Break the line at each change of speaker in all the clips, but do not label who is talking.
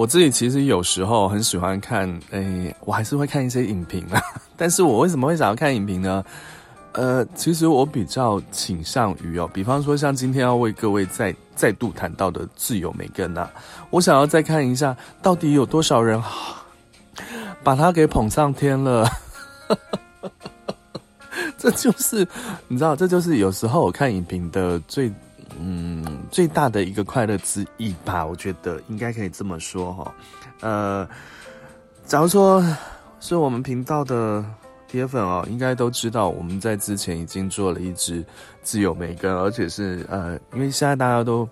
我自己其实有时候很喜欢看，诶、我还是会看一些影评啊。但是我为什么会想要看影评呢？呃，其实我比较倾向于哦，比方说像今天要为各位再再度谈到的自由梅根啊，我想要再看一下，到底有多少人把他给捧上天了。这就是你知道，这就是有时候我看影评的最嗯最大的一个快乐之一吧。我觉得应该可以这么说哈。呃，假如说是我们频道的铁粉哦，应该都知道我们在之前已经做了一支自由梅根，而且是呃，因为现在大家都。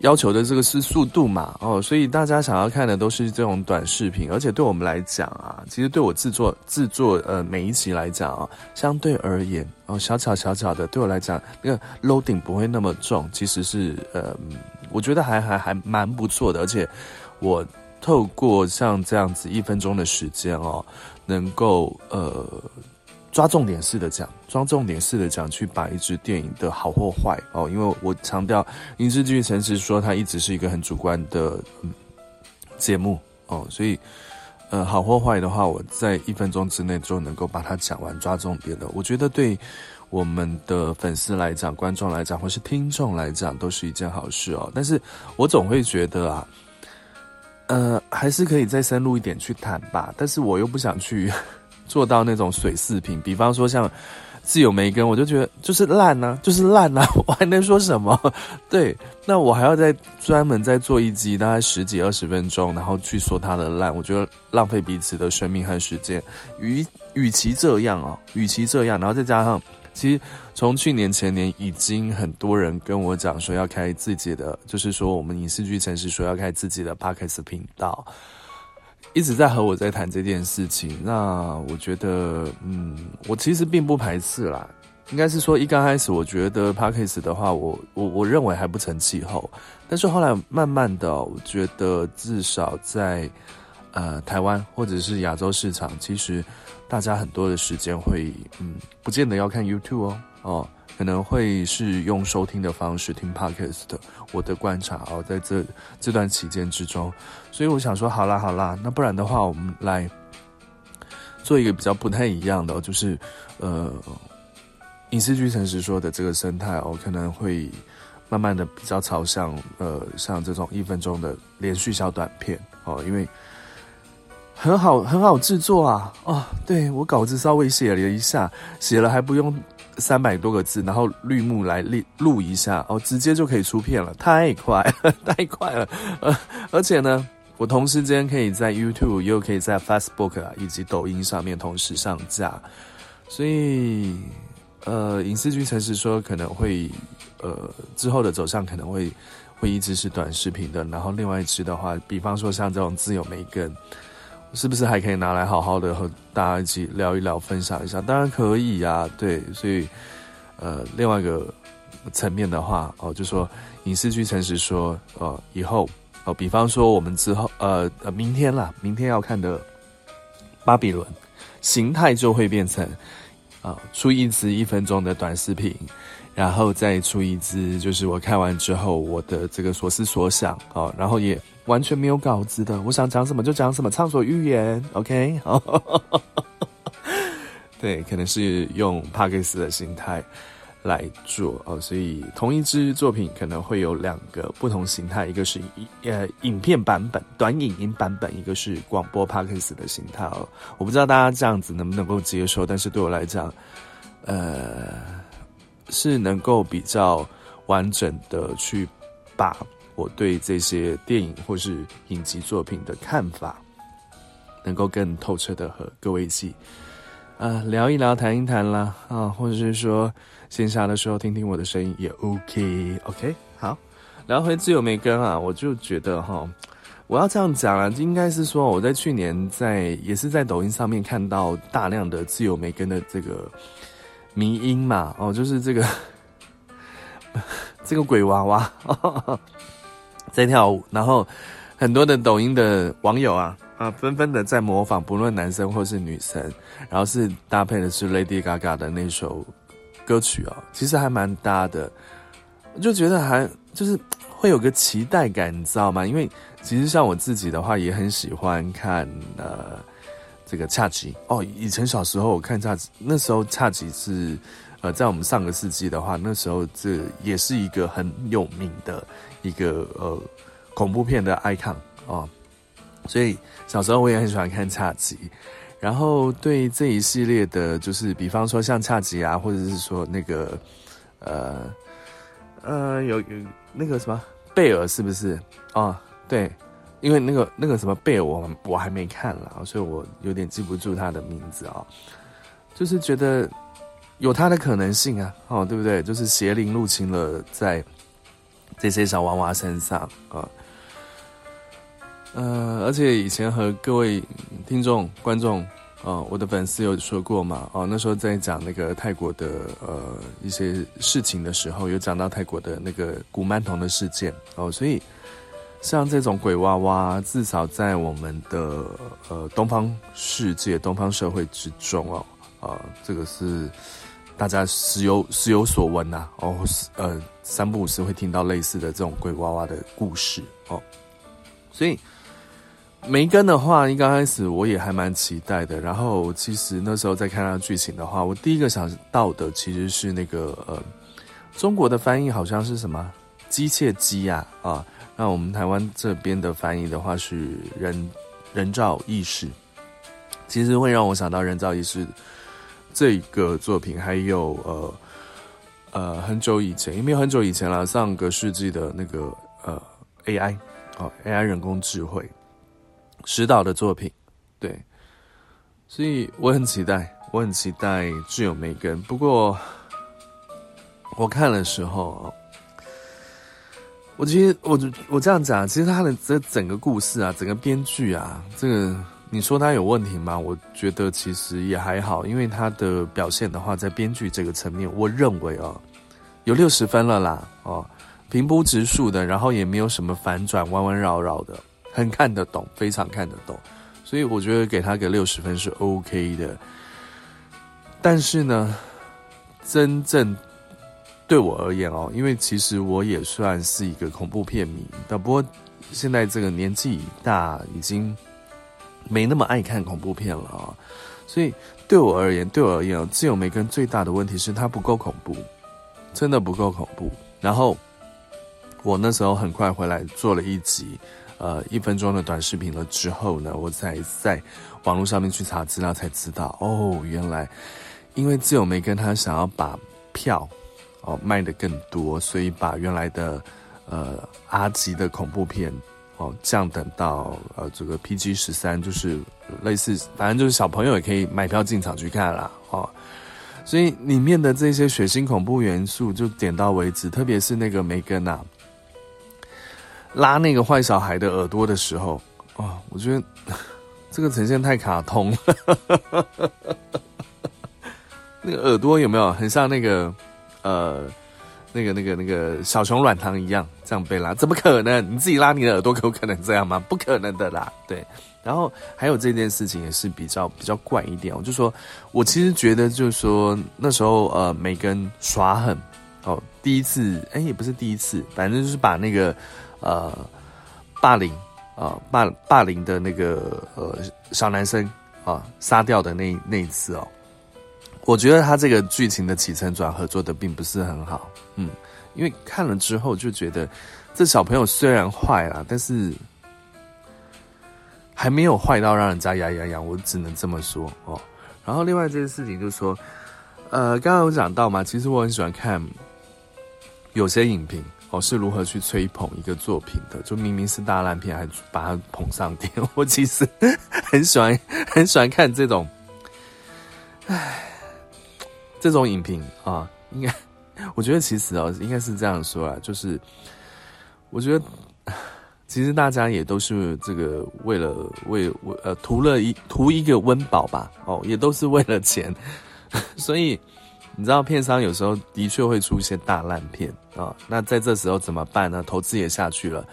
要求的这个是速度嘛，哦，所以大家想要看的都是这种短视频，而且对我们来讲啊，其实对我制作制作呃每一集来讲啊，相对而言哦，小巧小巧的，对我来讲那个 loading 不会那么重，其实是呃，我觉得还还还蛮不错的，而且我透过像这样子一分钟的时间哦，能够呃。抓重点式的讲，抓重点式的讲，去把一支电影的好或坏哦，因为我强调影视剧诚实说，它一直是一个很主观的嗯节目哦，所以呃好或坏的话，我在一分钟之内就能够把它讲完，抓重点的，我觉得对我们的粉丝来讲、观众来讲或是听众来讲，都是一件好事哦。但是我总会觉得啊，呃，还是可以再深入一点去谈吧，但是我又不想去。做到那种水四平，比方说像自由梅根，我就觉得就是烂呐、啊，就是烂呐、啊，我还能说什么？对，那我还要再专门再做一集，大概十几二十分钟，然后去说它的烂，我觉得浪费彼此的生命和时间。与与其这样哦，与其这样，然后再加上，其实从去年前年已经很多人跟我讲说要开自己的，就是说我们影视剧城市说要开自己的 Podcast 频道。一直在和我在谈这件事情，那我觉得，嗯，我其实并不排斥啦。应该是说，一刚开始我觉得 Parkes 的话，我我我认为还不成气候。但是后来慢慢的，我觉得至少在呃台湾或者是亚洲市场，其实大家很多的时间会，嗯，不见得要看 YouTube 哦，哦。可能会是用收听的方式听 Podcast，我的观察哦，在这这段期间之中，所以我想说，好啦好啦，那不然的话，我们来做一个比较不太一样的，就是呃，影视剧诚实说的这个生态哦，可能会慢慢的比较朝向呃，像这种一分钟的连续小短片哦，因为很好很好制作啊，哦，对，我稿子稍微写了一下，写了还不用。三百多个字，然后绿幕来录录一下哦，直接就可以出片了，太快了，太快了。呃，而且呢，我同时间可以在 YouTube，又可以在 Facebook，以及抖音上面同时上架。所以，呃，影视剧城市说可能会，呃，之后的走向可能会会一直是短视频的，然后另外一支的话，比方说像这种自由梅根。是不是还可以拿来好好的和大家一起聊一聊，分享一下？当然可以呀、啊，对，所以，呃，另外一个层面的话，哦，就说影视剧诚实说，呃，以后，哦，比方说我们之后，呃，呃，明天啦，明天要看的《巴比伦》，形态就会变成，啊、出一支一分钟的短视频，然后再出一支，就是我看完之后我的这个所思所想，哦，然后也。完全没有稿子的，我想讲什么就讲什么，畅所欲言。OK，对，可能是用 Podcast 的心态来做哦，所以同一支作品可能会有两个不同形态，一个是呃影片版本、短影音版本，一个是广播 Podcast 的形态哦。我不知道大家这样子能不能够接受，但是对我来讲，呃，是能够比较完整的去把。我对这些电影或是影集作品的看法，能够更透彻的和各位一起，呃，聊一聊、谈一谈啦，啊，或者是说线下的时候听听我的声音也 OK，OK，、好，聊回自由梅根啊，我就觉得哈，我要这样讲啊，应该是说我在去年在也是在抖音上面看到大量的自由梅根的这个迷音嘛，哦，就是这个 这个鬼娃娃。在跳舞，然后很多的抖音的网友啊啊，纷纷的在模仿，不论男生或是女生，然后是搭配的是 Lady Gaga 的那首歌曲哦，其实还蛮搭的，就觉得还就是会有个期待感，你知道吗？因为其实像我自己的话，也很喜欢看呃这个恰吉哦。以前小时候我看恰吉，那时候恰吉是呃在我们上个世纪的话，那时候这也是一个很有名的一个呃恐怖片的 icon 哦。所以小时候我也很喜欢看恰吉，然后对这一系列的，就是比方说像恰吉啊，或者是说那个呃。呃，有有那个什么贝尔是不是？哦，对，因为那个那个什么贝尔我我还没看了，所以我有点记不住他的名字啊、就是觉得有他的可能性啊，哦，对不对？就是邪灵入侵了在这些小娃娃身上啊。呃，而且以前和各位听众、观众，啊，我的粉丝有说过嘛，哦，那时候在讲那个泰国的呃一些事情的时候，有讲到泰国的那个古曼童的事件哦，所以像这种鬼娃娃，至少在我们的呃东方世界、东方社会之中哦，啊、呃，这个是大家时有时有所闻呐、啊，哦，呃，三不五时会听到类似的这种鬼娃娃的故事哦，所以。梅根的话，一刚开始我也还蛮期待的。然后其实那时候在看他剧情的话，我第一个想到的其实是那个呃，中国的翻译好像是什么机械姬呀啊。那我们台湾这边的翻译的话是人人造意识，其实会让我想到人造意识这个作品，还有呃呃很久以前，因为很久以前了，上个世纪的那个呃 AI 哦 AI 人工智慧。石导的作品，对，所以我很期待，我很期待《挚友梅根》。不过我看的时候，我其实我我这样讲，其实他的这整个故事啊，整个编剧啊，这个你说他有问题吗？我觉得其实也还好，因为他的表现的话，在编剧这个层面，我认为哦，有六十分了啦，哦，平铺直叙的，然后也没有什么反转，弯弯绕绕的。很看得懂，非常看得懂，所以我觉得给他个六十分是 OK 的。但是呢，真正对我而言哦，因为其实我也算是一个恐怖片迷，但不过现在这个年纪大，已经没那么爱看恐怖片了啊。所以对我而言，对我而言哦，窒友梅根最大的问题是它不够恐怖，真的不够恐怖。然后我那时候很快回来做了一集。呃，一分钟的短视频了之后呢，我才在网络上面去查资料，才知道哦，原来因为窒友梅根他想要把票哦卖得更多，所以把原来的呃阿吉的恐怖片哦降等到呃这个 PG 十三，就是类似反正就是小朋友也可以买票进场去看啦哦，所以里面的这些血腥恐怖元素就点到为止，特别是那个梅根呐。拉那个坏小孩的耳朵的时候，哦，我觉得 这个呈现太卡通了。那个耳朵有没有很像那个呃，那个那个那个小熊软糖一样这样被拉？怎么可能？你自己拉你的耳朵，可不可能这样吗？不可能的啦。对，然后还有这件事情也是比较比较怪一点。我就说，我其实觉得就是说那时候呃，梅根耍狠哦，第一次哎也不是第一次，反正就是把那个。呃，霸凌啊，霸霸凌的那个呃小男生啊，杀掉的那那一次哦，我觉得他这个剧情的起承转合做的并不是很好，嗯，因为看了之后就觉得这小朋友虽然坏了，但是还没有坏到让人家牙痒痒，我只能这么说哦。然后另外这件事情就是说，呃，刚刚有讲到嘛，其实我很喜欢看有些影评。哦，是如何去吹捧一个作品的？就明明是大烂片，还把它捧上天。我其实很喜欢，很喜欢看这种，唉，这种影评啊。应该，我觉得其实哦，应该是这样说啊，就是我觉得，其实大家也都是这个为了为为呃图了一图一个温饱吧。哦，也都是为了钱，所以。你知道片商有时候的确会出现大烂片啊、那在这时候怎么办呢？投资也下去了，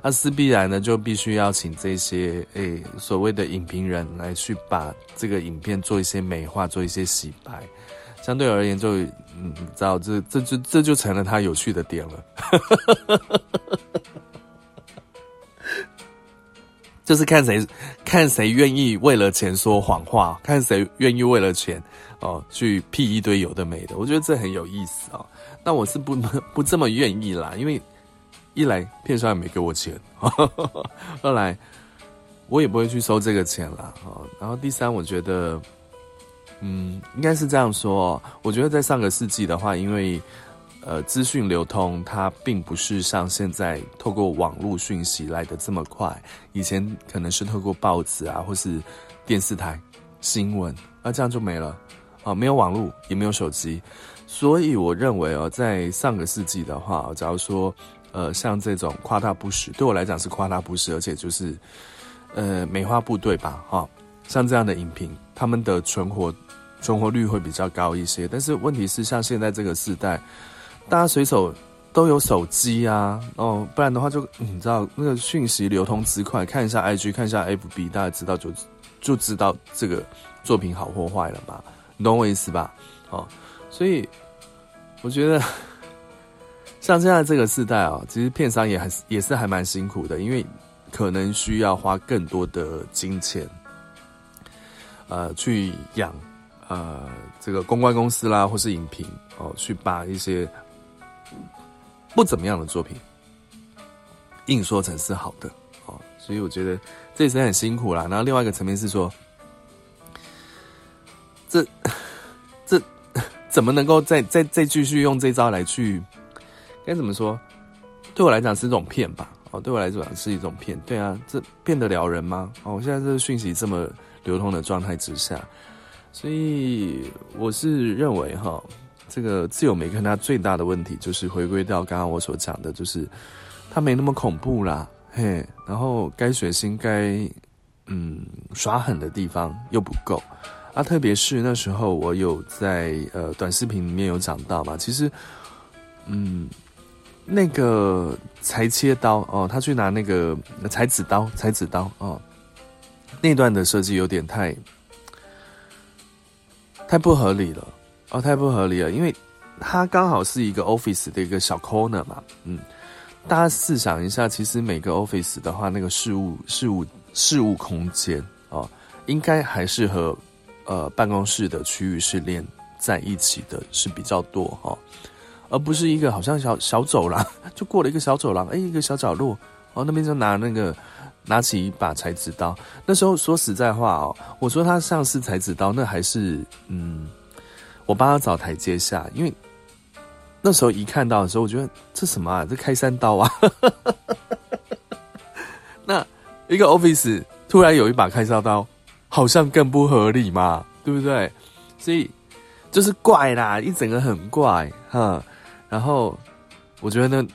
那势必然呢就必须要请这些诶、所谓的影评人来去把这个影片做一些美化，做一些洗白，相对而言就，嗯嗯，知道这这就这就成了他有趣的点了，就是看谁看谁愿意为了钱说谎话，看谁愿意为了钱哦去屁一堆有的没的，我觉得这很有意思哦。那我是不不这么愿意啦，因为一来片商也没给我钱，二来我也不会去收这个钱啦。哦，然后第三，我觉得。嗯，应该是这样说。我觉得在上个世纪的话，因为呃资讯流通，它并不是像现在透过网络讯息来的这么快。以前可能是透过报纸啊，或是电视台新闻，那这样就没了啊，没有网络，也没有手机。所以我认为哦，在上个世纪的话，假如说呃像这种夸大不实，对我来讲是夸大不实，而且就是呃美化部队吧，哈，像这样的影评，他们的存活。存活率会比较高一些，但是问题是，像现在这个时代，大家随手都有手机啊，哦，不然的话就你知道那个讯息流通之快，看一下 IG，看一下 FB，大家知道就就知道这个作品好或坏了吧？你懂我意思吧？哦，所以我觉得像现在这个时代啊，其实片商也还是也是还蛮辛苦的，因为可能需要花更多的金钱，呃，去养。呃，这个公关公司啦，或是影评哦，去把一些不怎么样的作品硬说成是好的哦，所以我觉得这也是很辛苦啦。然后另外一个层面是说，这 这怎么能够再再再继续用这招来去该怎么说？对我来讲是一种骗吧？哦，对我来讲是一种骗。对啊，这骗得了人吗？哦，现在这个讯息这么流通的状态之下。所以我是认为哈，这个自由媒跟它最大的问题就是回归到刚刚我所讲的，就是它没那么恐怖啦，嘿，然后该血腥、该嗯耍狠的地方又不够啊，特别是那时候我有在呃短视频里面有讲到嘛，其实嗯那个裁切刀哦，他去拿那个裁纸刀、裁纸刀哦，那段的设计有点太。太不合理了哦，太不合理了，因为它刚好是一个 office 的一个小 corner 嘛，嗯，大家试想一下，其实每个 office 的话，那个事务、事务、事务空间哦，应该还是和呃办公室的区域是连在一起的，是比较多哈、哦，而不是一个好像小小走廊，就过了一个小走廊，哎，一个小角落，哦，那边就拿那个。拿起一把裁纸刀，那时候说实在话哦，我说他像是裁纸刀，那还是嗯，我帮他找台阶下，因为那时候一看到的时候，我觉得这什么啊，这开山刀啊，那一个 office 突然有一把开山刀，好像更不合理嘛，对不对？所以就是怪啦，一整个很怪哈，然后我觉得呢。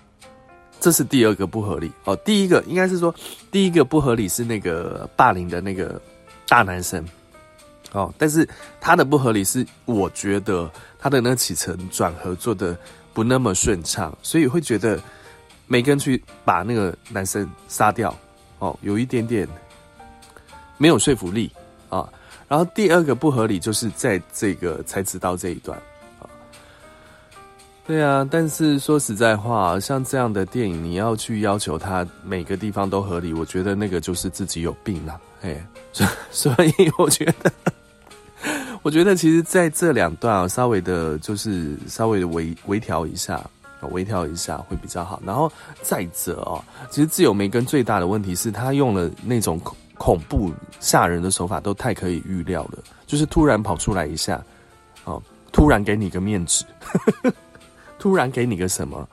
这是第二个不合理哦。第一个应该是说，第一个不合理是那个霸凌的那个大男生哦，但是他的不合理是，我觉得他的那个起承转合做的不那么顺畅，所以会觉得梅根去把那个男生杀掉哦，有一点点没有说服力啊。然后第二个不合理就是在这个才知道这一段。对啊，但是说实在话，像这样的电影，你要去要求它每个地方都合理，我觉得那个就是自己有病了。哎，所以我觉得，我觉得其实在这两段啊，稍微的，就是稍微的微微调一下，微调一下会比较好。然后再者哦，其实自由梅根最大的问题是，他用了那种恐恐怖吓人的手法，都太可以预料了，就是突然跑出来一下，哦，突然给你个面子。突然给你个什么，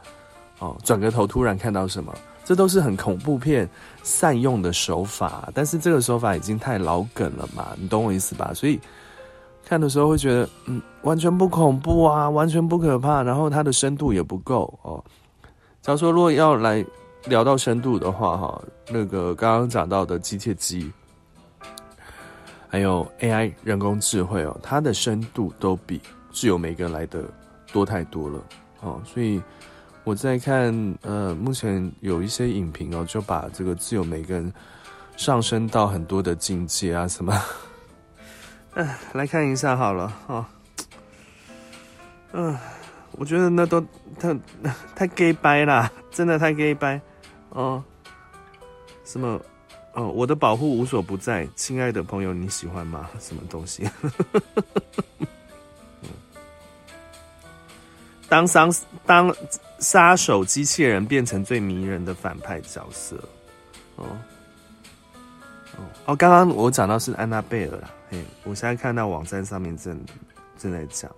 哦，转个头突然看到什么，这都是很恐怖片善用的手法。但是这个手法已经太老梗了嘛，你懂我意思吧？所以看的时候会觉得，嗯，完全不恐怖啊，完全不可怕，然后它的深度也不够哦。假如说如果要来聊到深度的话，哈，那个刚刚讲到的机械姬，还有 AI 人工智慧哦，它的深度都比自由媒跟来的多太多了。哦，所以我在看，呃，目前有一些影评哦，就把这个自由媒跟上升到很多的境界啊，什么，嗯，来看一下好了，哦，嗯，我觉得那都太太 gay 掰啦，真的太 gay 掰，哦，什么，哦，我的保护无所不在，亲爱的朋友，你喜欢吗？什么东西？当杀当杀手机器人变成最迷人的反派角色，哦。哦。哦，刚刚我讲到是安娜贝尔啦，嘿，我现在看到网站上面正正在讲，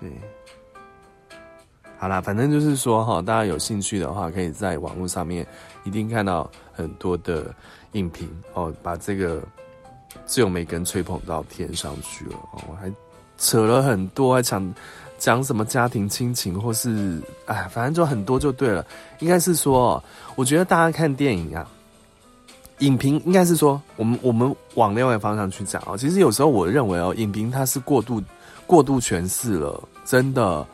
对。好啦，反正就是说哈，大家有兴趣的话，可以在网络上面一定看到很多的影评哦，把这个自由梅根吹捧到天上去了哦，还扯了很多，还讲讲什么家庭亲情，或是哎，反正就很多就对了。应该是说，我觉得大家看电影啊，影评应该是说，我们我们往另外一个方向去讲啊。其实有时候我认为哦，影评它是过度过度诠释了，真的。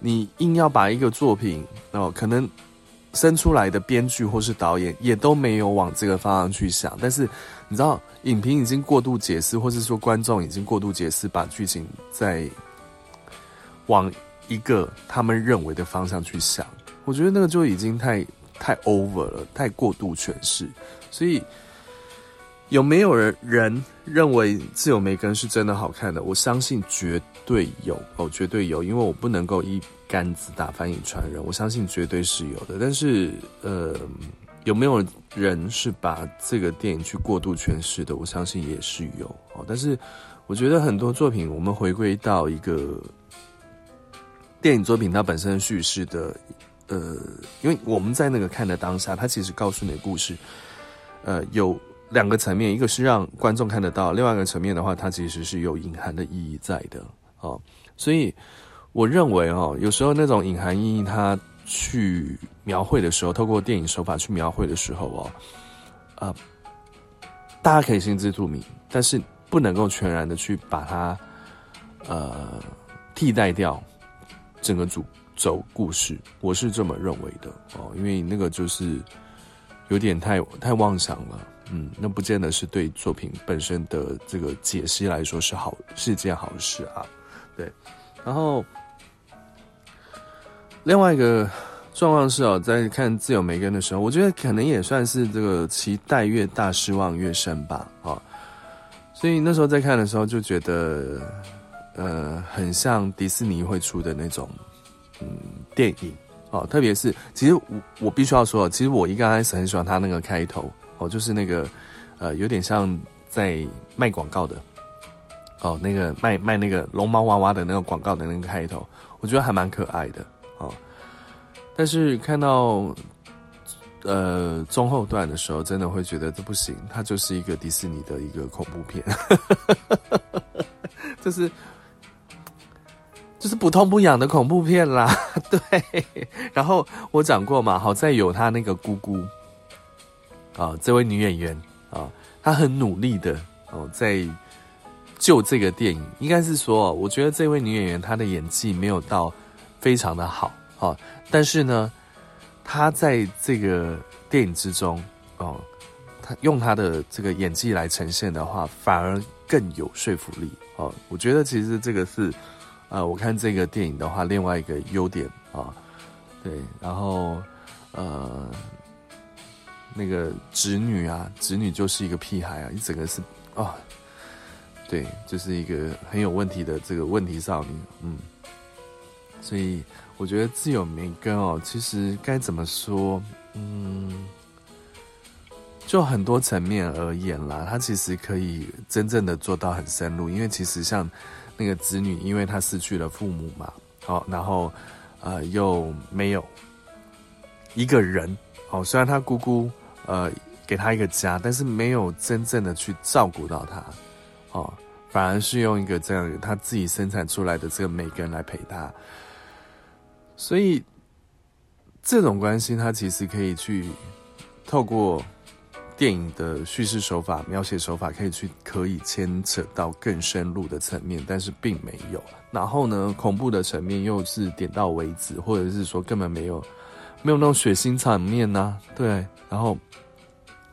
你硬要把一个作品哦，可能生出来的编剧或是导演也都没有往这个方向去想，但是你知道，影评已经过度解释，或是说观众已经过度解释，把剧情再往一个他们认为的方向去想，我觉得那个就已经太太 over 了，太过度诠释，所以。有没有人人认为自由梅根是真的好看的？我相信绝对有哦，绝对有，因为我不能够一杆子打翻一船人，我相信绝对是有的。但是，呃，有没有人是把这个电影去过度诠释的？我相信也是有哦。但是，我觉得很多作品，我们回归到一个电影作品它本身叙事的，呃，因为我们在那个看的当下，它其实告诉你故事，呃，有。两个层面，一个是让观众看得到，另外一个层面的话，它其实是有隐含的意义在的哦。所以我认为哦，有时候那种隐含意义，它去描绘的时候，透过电影手法去描绘的时候哦，呃，大家可以心知肚明，但是不能够全然的去把它呃替代掉整个主轴故事，我是这么认为的哦，因为那个就是有点太太妄想了。嗯，那不见得是对作品本身的这个解析来说是好，是件好事啊。对，然后另外一个状况是哦，在看自由梅根的时候，我觉得可能也算是这个期待越大，失望越深吧。哦，所以那时候在看的时候就觉得，呃，很像迪士尼会出的那种嗯电影哦，特别是其实我我必须要说，其实我一刚开始很喜欢他那个开头。哦，就是那个，呃，有点像在卖广告的，哦，那个卖卖那个龙猫娃娃的那个广告的那个开头，我觉得还蛮可爱的，但是看到，呃，中后段的时候，真的会觉得这不行，它就是一个迪士尼的一个恐怖片，就是就是不痛不痒的恐怖片啦，对。然后我讲过嘛，好在有他那个姑姑。啊，这位女演员啊，她很努力的哦，在救这个电影。应该是说，我觉得这位女演员她的演技没有到非常的好好，但是呢，他在这个电影之中哦，他用他的这个演技来呈现的话，反而更有说服力哦。我觉得其实这个是呃，我看这个电影的话，另外一个优点啊，对，然后呃。那个侄女啊，侄女就是一个屁孩啊，一整个是哦，对，就是一个很有问题的这个问题少女，嗯，所以我觉得自由梅根哦，其实该怎么说，嗯，就很多层面而言啦，他其实可以真正的做到很深入，因为其实像那个子女，因为他失去了父母嘛，好，然后呃又没有一个人，哦，虽然他姑姑。呃，给他一个家，但是没有真正的去照顾到他，哦，反而是用一个这样他自己生产出来的这个梅根来陪他，所以这种关系，它其实可以去透过电影的叙事手法、描写手法，可以去可以牵扯到更深入的层面，但是并没有。然后呢，恐怖的层面又是点到为止，或者是说根本没有。没有那种血腥场面呐、对。然后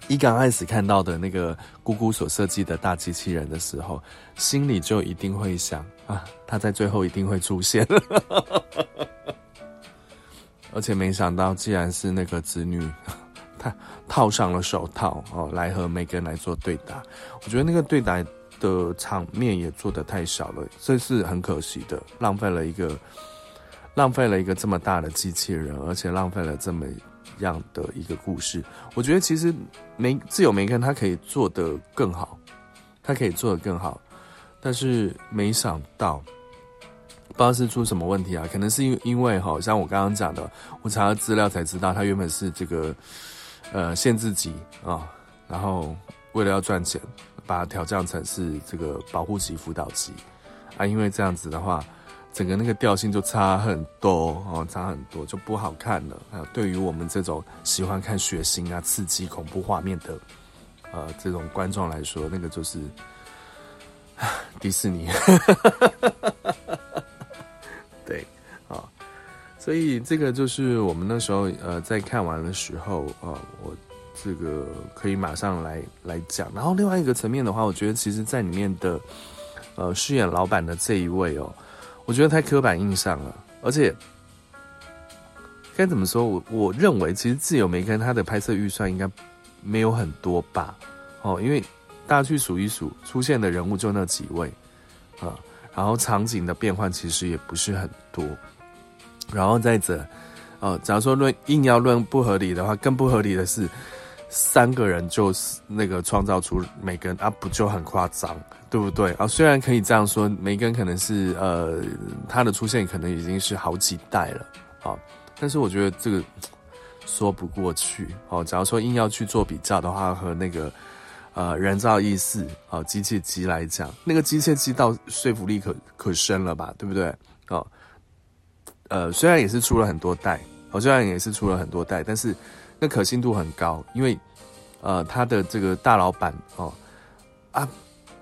一刚开始看到的那个姑姑所设计的大机器人的时候，心里就一定会想啊，他在最后一定会出现。而且没想到，既然是那个子女，他套上了手套哦，来和梅根来做对打。我觉得那个对打的场面也做得太少了，这是很可惜的，浪费了一个浪费了一个这么大的机器人，而且浪费了这么样的一个故事。我觉得其实梅自由梅根他可以做得更好，他可以做得更好，但是没想到。不知道是出什么问题啊？可能是因因为哈，像我刚刚讲的，我查了资料才知道，他原本是这个呃限制级啊，然后为了要赚钱，把它调降成是这个保护级辅导级啊，因为这样子的话，整个那个调性就差很多哦，差很多就不好看了。还有对于我们这种喜欢看血腥啊、刺激、恐怖画面的呃这种观众来说，那个就是迪士尼。所以这个就是我们那时候呃在看完的时候啊、呃，我这个可以马上来来讲。然后另外一个层面的话，我觉得其实在里面的呃饰演老板的这一位哦，我觉得太刻板印象了。而且该怎么说？我我认为其实自由梅根他的拍摄预算应该没有很多吧？哦，因为大家去数一数，出现的人物就那几位啊、然后场景的变换其实也不是很多。然后再者，哦，假如说论硬要论不合理的话，更不合理的是，三个人就是那个创造出梅根啊，不就很夸张，对不对啊？虽然可以这样说，梅根可能是呃，他的出现可能已经是好几代了啊，但是我觉得这个说不过去哦。假如说硬要去做比较的话，和那个呃人造意识啊机械机来讲，那个机械机到说服力可可深了吧，对不对？哦。呃，虽然也是出了很多代，哦，虽然也是出了很多代，但是那可信度很高，因为呃，他的这个大老板哦啊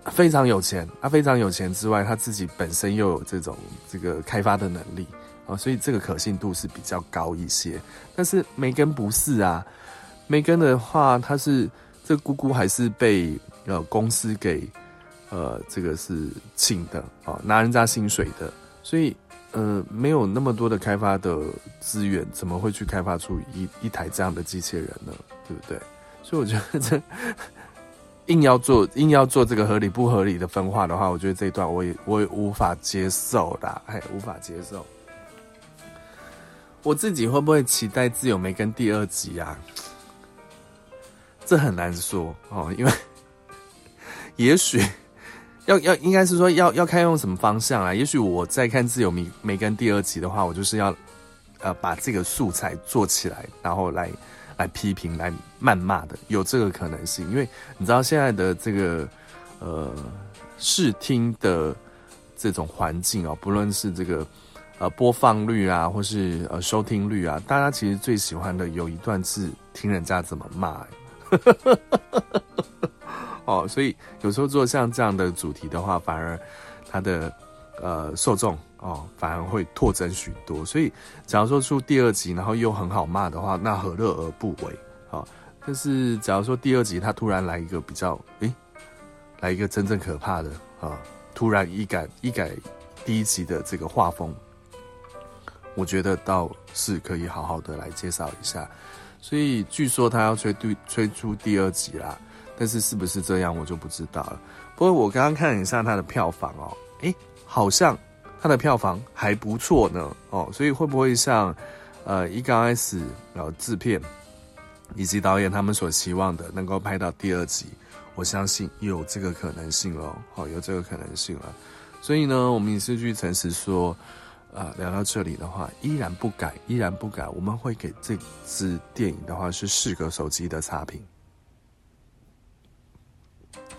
非常有钱，他非常有钱之外，他自己本身又有这种这个开发的能力啊，哦，所以这个可信度是比较高一些。但是梅根不是啊，梅根的话，他是这姑姑还是被呃公司给呃这个是请的哦，拿人家薪水的，所以。呃，没有那么多的开发的资源，怎么会去开发出一一台这样的机器人呢？对不对？所以我觉得这 硬要做硬要做这个合理不合理的分化的话，我觉得这一段我也我也无法接受的，哎，无法接受。我自己会不会期待自由梅根第二集啊？这很难说哦，因为 也许。要要应该是说要要看用什么方向啊？也许我在看《自由迷梅根》第二集的话，我就是要呃把这个素材做起来，然后来来批评、来谩骂的，有这个可能性。因为你知道现在的这个呃视听的这种环境哦，不论是这个呃播放率啊，或是呃收听率啊，大家其实最喜欢的有一段是听人家怎么骂。哦，所以有时候做像这样的主题的话，反而它的呃受众哦，反而会拓增许多。所以假如说出第二集，然后又很好骂的话，那何乐而不为？哦，但是假如说第二集他突然来一个比较，诶，来一个真正可怕的啊、突然一改一改第一集的这个画风，我觉得倒是可以好好的来介绍一下。所以据说他要推推推出第二集啦。但是是不是这样，我就不知道了。不过我刚刚看了一下它的票房哦，诶，好像它的票房还不错呢哦，所以会不会像呃一刚开始然后制片以及导演他们所希望的，能够拍到第二集？我相信有这个可能性喽，好，有这个可能性了。所以呢，我们影视剧诚实说，啊、聊到这里的话，依然不改，依然不改，我们会给这支电影的话是四个手机的差评。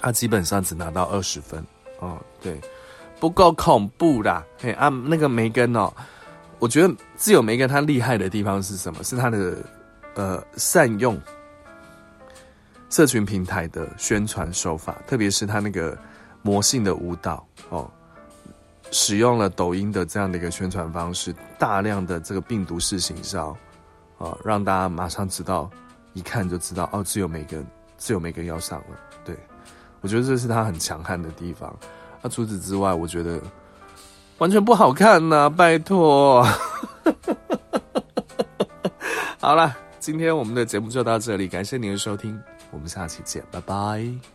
他基本上只拿到二十分，哦，对，不够恐怖啦。嘿啊，那个梅根哦，我觉得自由梅根他厉害的地方是什么？是他的呃善用社群平台的宣传手法，特别是他那个魔性的舞蹈哦，使用了抖音的这样的一个宣传方式，大量的这个病毒式行销，哦，让大家马上知道，一看就知道哦，自由梅根，自由梅根要上了，对。我觉得这是他很强悍的地方。那除此之外，我觉得完全不好看呐、拜托。好了，今天我们的节目就到这里，感谢您的收听，我们下期见，拜拜。